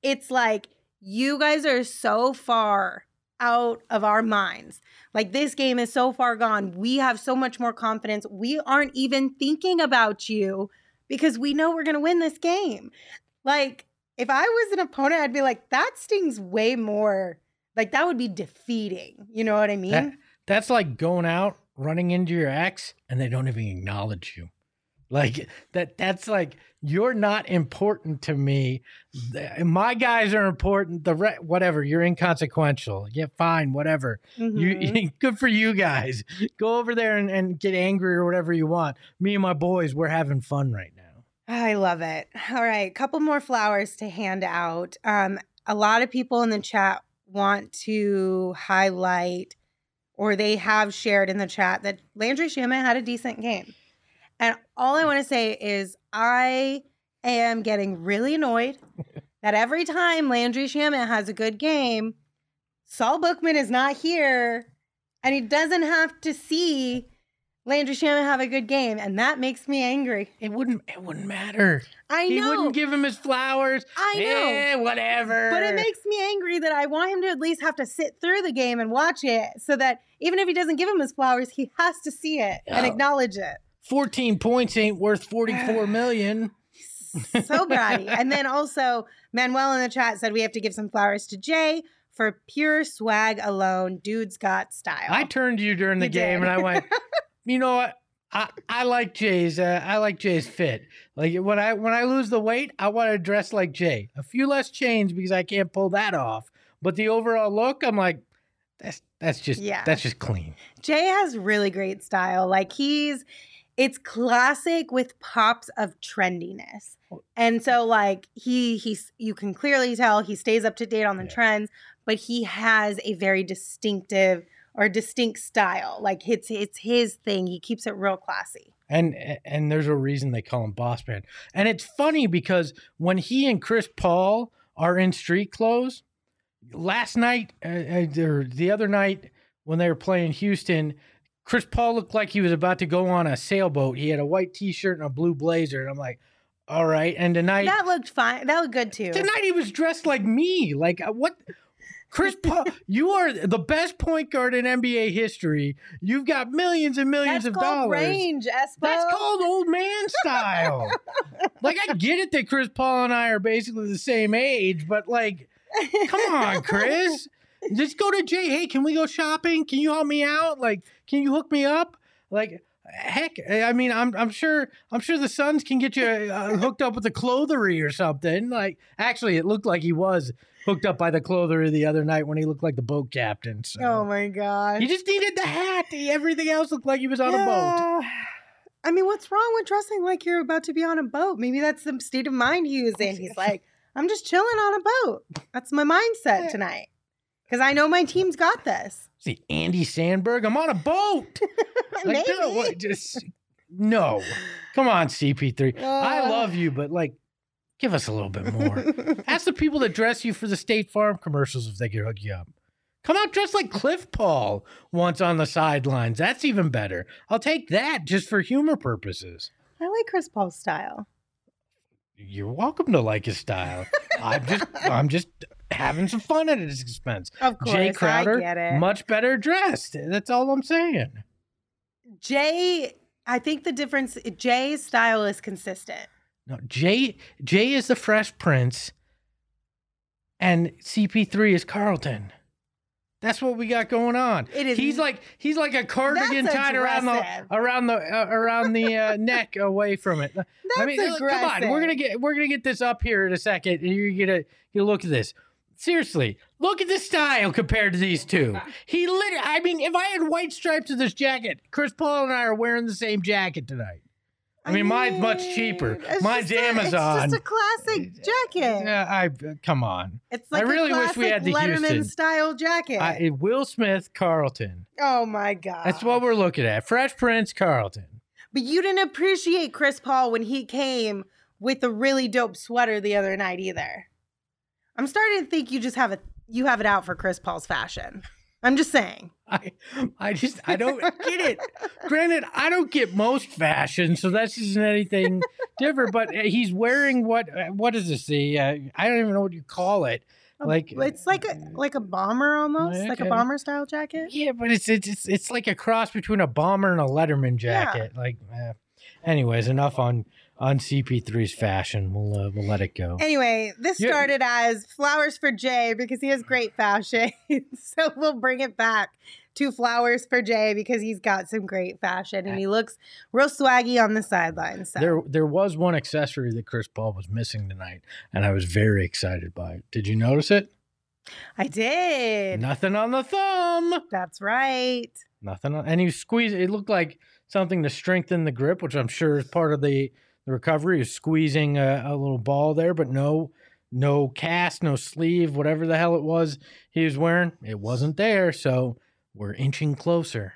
it's like you guys are so far out of our minds. Like this game is so far gone. We have so much more confidence. We aren't even thinking about you because we know we're going to win this game. Like if I was an opponent, I'd be like, that stings way more. Like that would be defeating. You know what I mean? That, that's like going out, running into your ex, and they don't even acknowledge you. Like that. That's like you're not important to me. My guys are important. The re- whatever you're inconsequential. Yeah, fine, whatever. Mhm. You good for you guys. Go over there and, and get angry or whatever you want. Me and my boys, we're having fun right now. I love it. All right, couple more flowers to hand out. Um, a lot of people in the chat want to highlight, or they have shared in the chat that Landry Shamet had a decent game. And all I want to say is I am getting really annoyed that every time Landry Shamet has a good game, Saul Bookman is not here and he doesn't have to see Landry Shamet have a good game. And that makes me angry. It wouldn't. It wouldn't matter. I know. He wouldn't give him his flowers. I know. Eh, whatever. But it makes me angry that I want him to at least have to sit through the game and watch it so that even if he doesn't give him his flowers, he has to see it and acknowledge it. 14 points ain't worth 44 million. So bratty. and then also, Manuel in the chat said we have to give some flowers to Jae for pure swag alone. Dude's got style. I turned to you during the You game did. and I went, you know what? I, I like Jae's uh, I like Jae's fit. Like when I when I lose the weight, I want to dress like Jae. A few less chains because I can't pull that off. But the overall look, I'm like, that's that's just Yeah. that's just clean. Jae has really great style. Like he's it's classic with pops of trendiness. And so like he he's you can clearly tell he stays up to date on the Yeah. trends, but he has a very distinctive or distinct style. Like it's it's his thing. He keeps it real classy. And and there's a reason they call him Boss Man. And it's funny because when he and Chris Paul are in street clothes, last night uh, or the other night when they were playing Houston, Chris Paul looked like he was about to go on a sailboat. He had a white T-shirt and a blue blazer, and I'm like, all right. And tonight, That looked fine. That looked good too. tonight he was dressed like me. Like uh, what? Chris Paul, you are the best point guard in NBA history. You've got millions and millions That's of dollars. range, Espo. That's called old man style. like I get it that Chris Paul and I are basically the same age, but like, come on, Chris. Just go to Jae. Hey, can we go shopping? Can you help me out? Like, can you hook me up? Like, heck, I mean, I'm I'm sure I'm sure the Suns can get you uh, hooked up with a clothery or something. Like, actually, it looked like he was hooked up by the clothery the other night when he looked like the boat captain. So. Oh my god. He just needed the hat. He- Everything else looked like he was on a boat. I mean, what's wrong with dressing like you're about to be on a boat? Maybe that's the state of mind he was in. He's like, I'm just chilling on a boat. That's my mindset tonight. Because I know my team's got this. See, Andy Samberg, I'm on a boat. Like, no, Maybe. what, just no. Come on, CP3. I love you, but like, give us a little bit more. Ask the people that dress you for the State Farm commercials if they could hook you up. Come out dressed like Cliff Paul once on the sidelines. That's even better. I'll take that just for humor purposes. I like Chris Paul's style. You're welcome to like his style. I'm just I'm just having some fun at his expense. Of course, Jae Crowder, I get it. much better dressed. That's all I'm saying. Jae, I think the difference. Jae's style is consistent. No, Jae Jae is the Fresh Prince, and CP3 is Carlton. That's what we got going on. It is- He's like he's like a cardigan That's tied around the around the uh, around the uh, neck away from it. I That's mean, look, come on, we're gonna get we're gonna get this up here in a second, and you're gonna you look at this. Seriously, look at the style compared to these two. He literally, I mean, if I had white stripes to this jacket, Chris Paul and I are wearing the same jacket tonight. I mean, mine's much cheaper. it's Mine's just a- Amazon. it's just a classic jacket. Yeah, I uh, come on. It's like I really a wish we had the Letterman Houston. style jacket. I, Will Smith, Carlton. oh my god, That's what we're looking at. Fresh Prince, Carlton. But you didn't appreciate Chris Paul when he came with a really dope sweater the other night either. I'm starting to think you just have it you have it out for Chris Paul's fashion. I'm just saying. I, I just, I don't get it. Granted, I don't get most fashion, so that isn't anything different. But uh, he's wearing what? uh, What is this? The uh, I don't even know what you call it. Like It's like a like a bomber almost, like a bomber style jacket. Yeah, but it's it's it's, it's like a cross between a bomber and a Letterman jacket. Yeah. Like, uh, anyways, enough on on CP3's fashion. We'll uh, we'll let it go. Anyway, this Yeah. started as flowers for Jae because he has great fashion. so we'll bring it back to flowers for Jae because he's got some great fashion and he looks real swaggy on the sidelines. So. There there was one accessory that Chris Paul was missing tonight, and I was very excited by it. Did you notice it? I did. Nothing on the thumb. That's right. Nothing. On, and he squeezed. It looked like something to strengthen the grip, which I'm sure is part of the, the recovery. Was squeezing a, a little ball there, but no, no cast, no sleeve, whatever the hell it was he was wearing, it wasn't there. So we're inching closer.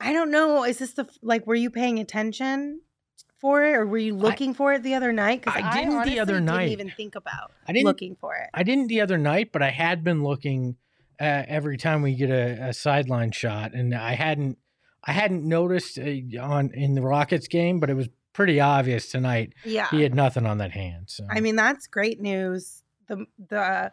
I don't know. Is this the like? Were you paying attention for it, or were you looking for it the other night? Because I didn't the other night. Didn't even think about I didn't- looking for it. I didn't the other night, but I had been looking uh, every time we get a, a sideline shot, and I hadn't, I hadn't noticed uh, on in the Rockets game, but it was pretty obvious tonight. Yeah. He had nothing on that hand. So I mean, that's great news. The the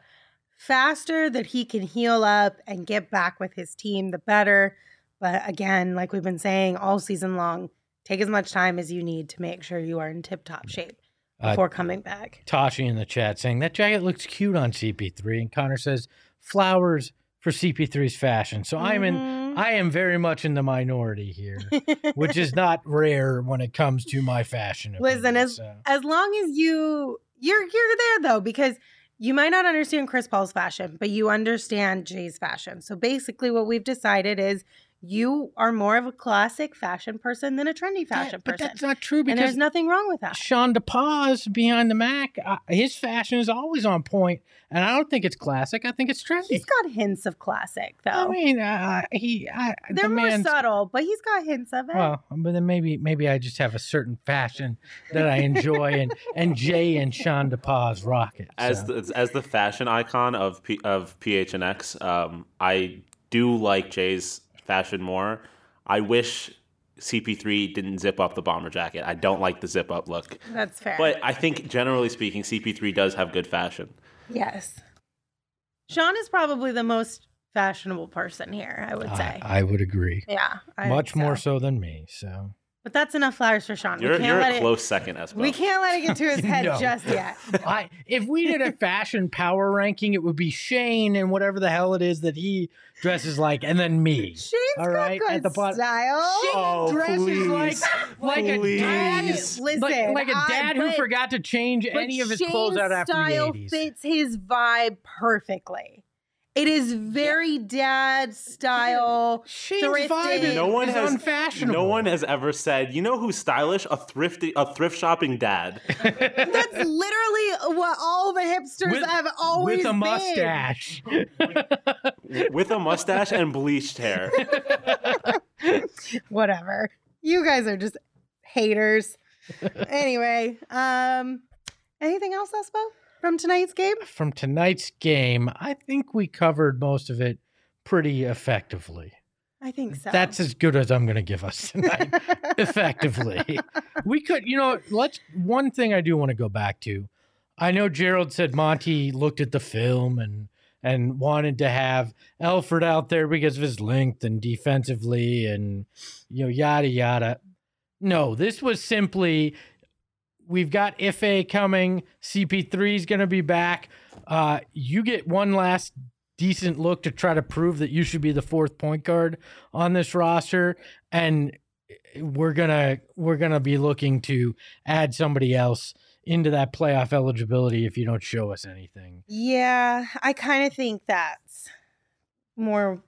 faster that he can heal up and get back with his team, the better. But again, like we've been saying all season long, take as much time as you need to make sure you are in tip top shape Uh, before coming back. Tashi in the chat saying that jacket looks cute on CP3, and Connor says flowers for CP3's fashion. So I'm in. I am very much in the minority here, which is not rare when it comes to my fashion. Listen, as so. as long as you you're you're there though because you might not understand Chris Paul's fashion, but you understand Jae's fashion. So basically what we've decided is you are more of a classic fashion person than a trendy fashion Yeah, but person. that's not true and there's nothing wrong with that. Sean DePaz behind the Mac, uh, his fashion is always on point, and I don't think it's classic. I think it's trendy. He's got hints of classic though. I mean, uh, he, I, They're the more subtle, but he's got hints of it. Well, but then maybe maybe I just have a certain fashion that I enjoy, and and Jae and Sean DePaz rock it. as the, as the fashion icon of P, of PHNX, um, I do like Jae's fashion more. I wish CP3 didn't zip up the bomber jacket. I don't like the zip up look. That's fair. But I think generally speaking, CP3 does have good fashion. yes. Sean is probably the most fashionable person here, I would say. I, I would agree. yeah. I Much think more so. so than me. So But that's enough flowers for Sean. You're we can't you're let a it close second, Espo. we can't let it get to his head No. just yet. I if we did a fashion power ranking, it would be Shane and whatever the hell it is that he dresses like, and then me. Shane's All got right, good at the bottom. style. Shane Oh, dresses like please. like a dad, Please. Listen, like, like a I- dad who but- forgot to change any of his Shane's clothes out after the style eighties. fits his vibe perfectly. It is very dad style. Shane's thrifted. vibe is, no one is has unfashionable. No one has ever said, you know who's stylish? A thrifty, a thrift shopping dad. That's literally what all the hipsters With- have always said. with a been. mustache. with a mustache and bleached hair. Whatever. You guys are just haters. anyway, um, anything else, Espo, from tonight's game? From tonight's game, I think we covered most of it pretty effectively. I think so. That's as good as I'm going to give us tonight. effectively. We could, you know, let's one thing I do want to go back to. I know Gerald said Monty looked at the film and and wanted to have Elfrid out there because of his length and defensively and you know yada yada. No, this was simply we've got Ife coming, CP3 is going to be back. Uh, you get one last decent look to try to prove that you should be the fourth point guard on this roster and we're going to we're to be looking to add somebody else into that playoff eligibility if you don't show us anything. Yeah, I kind of think that's more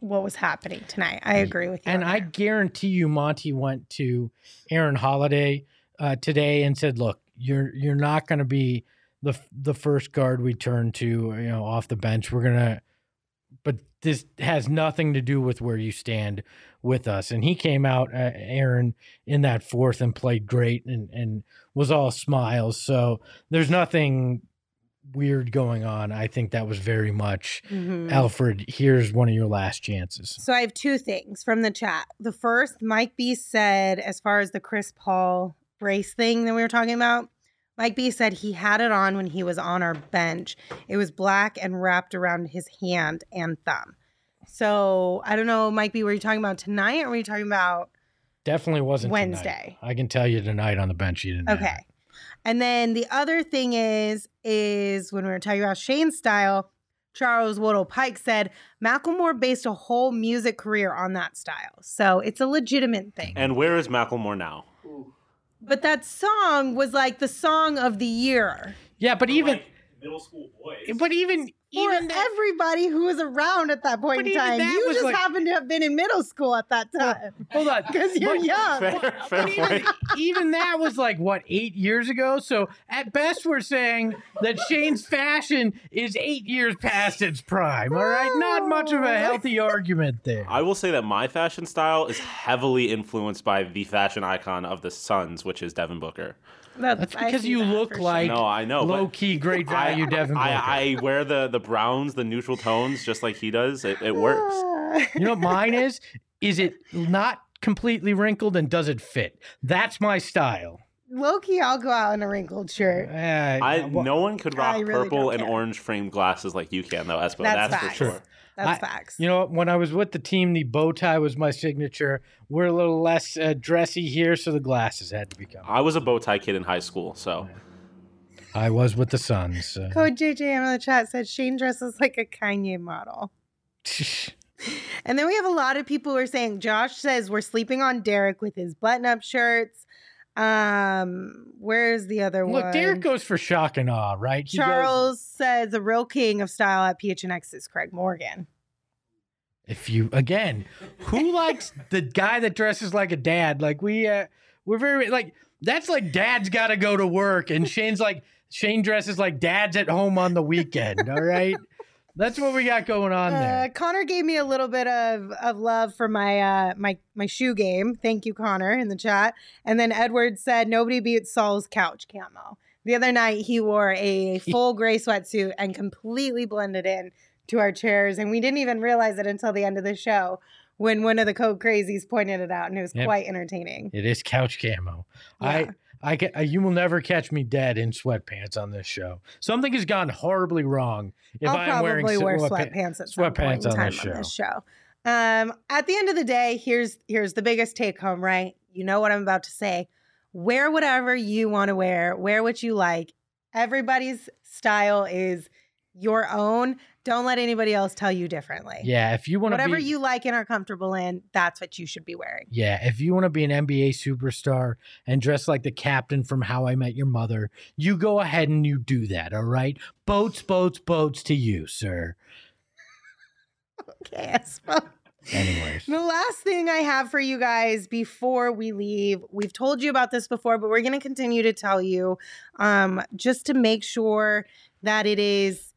what was happening tonight. I agree with you. And I guarantee you Monty went to Aaron Holiday uh, today and said, "Look, you're you're not going to be the the first guard we turn to, you know, off the bench. We're going to but this has nothing to do with where you stand with us." And he came out uh, Aaron in that fourth and played great and and was all smiles. So there's nothing weird going on. I think that was very much Mhm. Elfrid, here's one of your last chances. So I have two things from the chat. The first, Mike B said, as far as the Chris Paul brace thing that we were talking about, Mike B said he had it on when he was on our bench. It was black and wrapped around his hand and thumb. So I don't know, Mike B, were you talking about tonight or were you talking about Definitely wasn't tonight. Wednesday? I can tell you tonight on the bench you didn't. have Okay. it. And then the other thing is, is when we were talking about Shane's style, Charles Woodle Pike said Macklemore based a whole music career on that style. So it's a legitimate thing. And where is Macklemore now? But that song was like the song of the year Yeah, but even middle school boys. but even for even that, everybody who was around at that point in time. You just like- happened to have been in middle school at that time hold on because you're But- young. Fair, fair But even, even that was like what eight years ago. So at best, we're saying that Shane's fashion is eight years past its prime. All right, not much of a healthy argument there. I will say that my fashion style is heavily influenced by the fashion icon of the Suns, which is Devin Booker. That's I because you that look for like No, I know. low key great value, I, Devin Booker. I, I wear the the browns, the neutral tones, just like he does. It, it works. You know what mine is? Is it not completely wrinkled and does it fit? That's my style. Low key, I'll go out in a wrinkled shirt. Uh, I well, no one could rock really purple and care. orange framed glasses like you can though, Espo. That's That's, for sure. That's I- facts. You know, when I was with the team, the bow tie was my signature. We're a little less uh, dressy here, so the glasses had to become. I was a bow tie kid in high school, so I was with the Suns. Uh, Code JJM in the chat said Shane dresses like a Kanye model. And then we have a lot of people who are saying Josh says we're sleeping on Derek with his button-up shirts. Um, where's the other one? Look, Derek goes for shock and awe, right? He goes- Charles says the real king of style at PHNX is Craig Morgan. if you again, who likes the guy that dresses like a dad? Like we, uh, we're very like that's like dad's got to go to work, and Shane's like Shane dresses like dad's at home on the weekend. All right, that's what we got going on Uh, there. Connor gave me a little bit of, of love for my uh, my my shoe game. Thank you, Connor, in the chat. And then Edward said nobody beats Saul's couch camo. The other night he wore a full gray sweatsuit and completely blended in to our chairs, and we didn't even realize it until the end of the show when one of the code crazies pointed it out, and it was Yep. quite entertaining. It is couch camo. Yeah. I. I can, uh, you will never catch me dead in sweatpants on this show. Something has gone horribly wrong if I'll I'm wearing probably wear sweatpants at sweatpants on this on this show. Um, at the end of the day, here's here's the biggest take home, right? You know what I'm about to say. Wear whatever you want to wear. Wear what you like. Everybody's style is your own. Don't let anybody else tell you differently. Yeah, if you want to Whatever be, you like and are comfortable in, that's what you should be wearing. Yeah, if you want to be an NBA superstar and dress like the captain from How I Met Your Mother, you go ahead and you do that, all right? Boats, boats, boats to you, sir. Okay, I Espo. Anyways. The last thing I have for you guys before we leave, we've told you about this before, but we're going to continue to tell you um, just to make sure that it is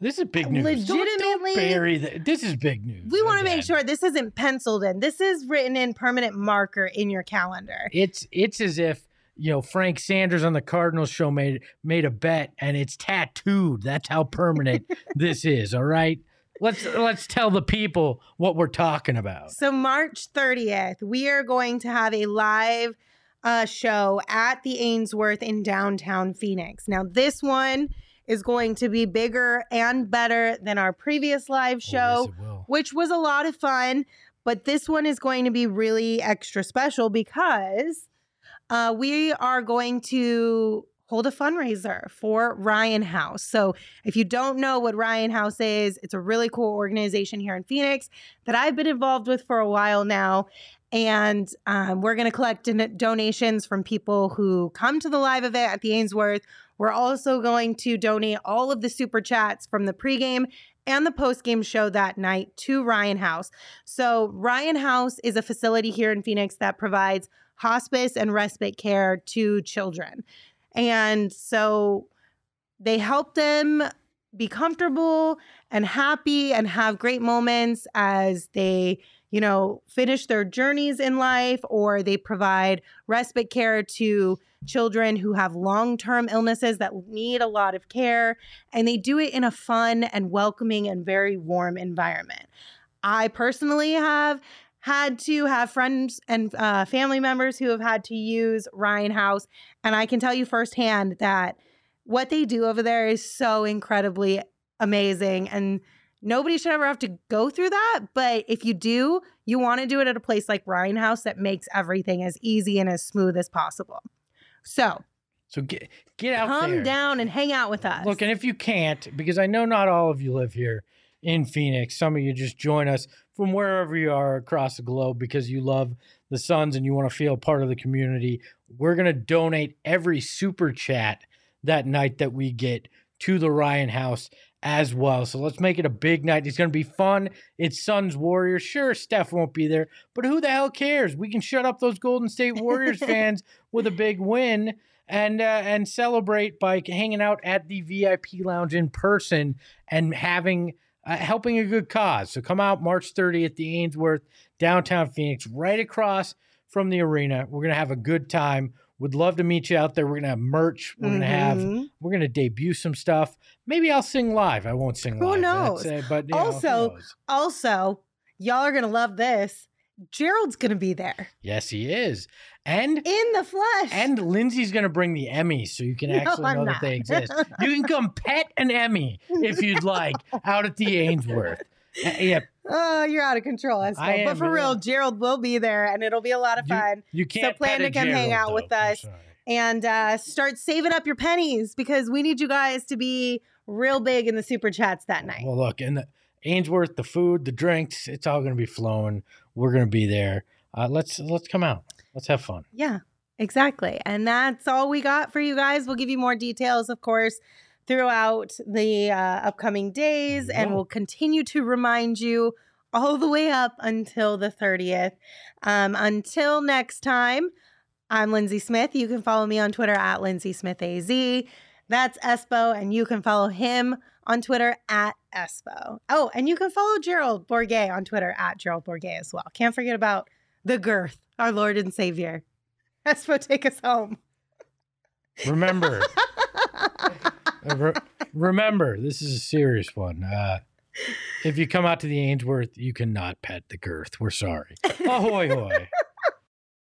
This is big news. Don't- don't Legitimately- bury this is big news. We want to make sure this isn't penciled in. This is written in permanent marker in your calendar. It's it's as if you know Frank Sanders on the Cardinals show made made a bet and it's tattooed. That's how permanent this is. All right. Let's let's tell the people what we're talking about. So March 30th, we are going to have a live uh, show at the Ainsworth in downtown Phoenix. Now, this one is going to be bigger and better than our previous live Oh, show, yes, which was a lot of fun. But this one is going to be really extra special because uh, we are going to hold a fundraiser for Ryan House. So, if you don't know what Ryan House is, it's a really cool organization here in Phoenix that I've been involved with for a while now. And um, we're going to collect donations from people who come to the live event at the Ainsworth. We're also going to donate all of the super chats from the pregame and the postgame show that night to Ryan House. So, Ryan House is a facility here in Phoenix that provides hospice and respite care to children. And so they help them be comfortable and happy and have great moments as they, you know, finish their journeys in life or they provide respite care to children who have long-term illnesses that need a lot of care and they do it in a fun and welcoming and very warm environment. I personally have had to have friends and uh, family members who have had to use Ryan House. And I can tell you firsthand that what they do over there is so incredibly amazing. And nobody should ever have to go through that. But if you do, you want to do it at a place like Ryan House that makes everything as easy and as smooth as possible. So So get get out come there. down and hang out with us. Look, and if you can't, because I know not all of you live here in Phoenix, some of you just join us from wherever you are across the globe because you love the Suns and you want to feel part of the community. We're going to donate every super chat that night that we get to the Ryan House as well. So let's make it a big night. It's going to be fun. It's Suns Warriors. Sure, Steph won't be there, but who the hell cares? We can shut up those Golden State Warriors fans with a big win and uh, and celebrate by hanging out at the VIP lounge in person and having uh, helping a good cause. So come out March 30th at the Ainsworth downtown Phoenix, right across from the arena. We're gonna have a good time. Would love to meet you out there. We're gonna have merch. We're gonna have. Mhm. We're gonna debut some stuff. Maybe I'll sing live. I won't sing Who live. knows? Uh, but you know, Also- knows? Also, y'all are going to love this. Gerald's going to be there yes, he is, and in the flesh. and Lindsay's gonna bring the Emmys so you can actually I'm know not. that they exist. You can come pet an Emmy if you'd like out at the Ainsworth. Uh, yeah, Oh, you're out of control, Espo. I But am, for yeah. real, Gerald will be there and it'll be a lot of you, fun. you can't plan to come hang out with though. I'm us. And uh, start saving up your pennies because we need you guys to be real big in the super chats that night. Well, look, and the Ainsworth, the food, the drinks, it's all going to be flowing. We're going to be there. Uh, let's let's come out. Let's have fun. Yeah, exactly. And that's all we got for you guys. We'll give you more details, of course, throughout the uh, upcoming days, and Yeah. we'll continue to remind you all the way up until the 30th. Um, until next time, I'm Lindsay Smith. You can follow me on Twitter at Lindsay Smith AZ. That's Espo, and you can follow him on Twitter at Espo. Oh, and you can follow Gerald Bourguet on Twitter at Gerald Bourguet as well. Can't forget about the girth, our Lord and Savior. Espo, take us home. Remember, re- remember, this is a serious one. Uh, if you come out to the Ainsworth, you cannot pet the girth. We're sorry. Ahoy, hoy.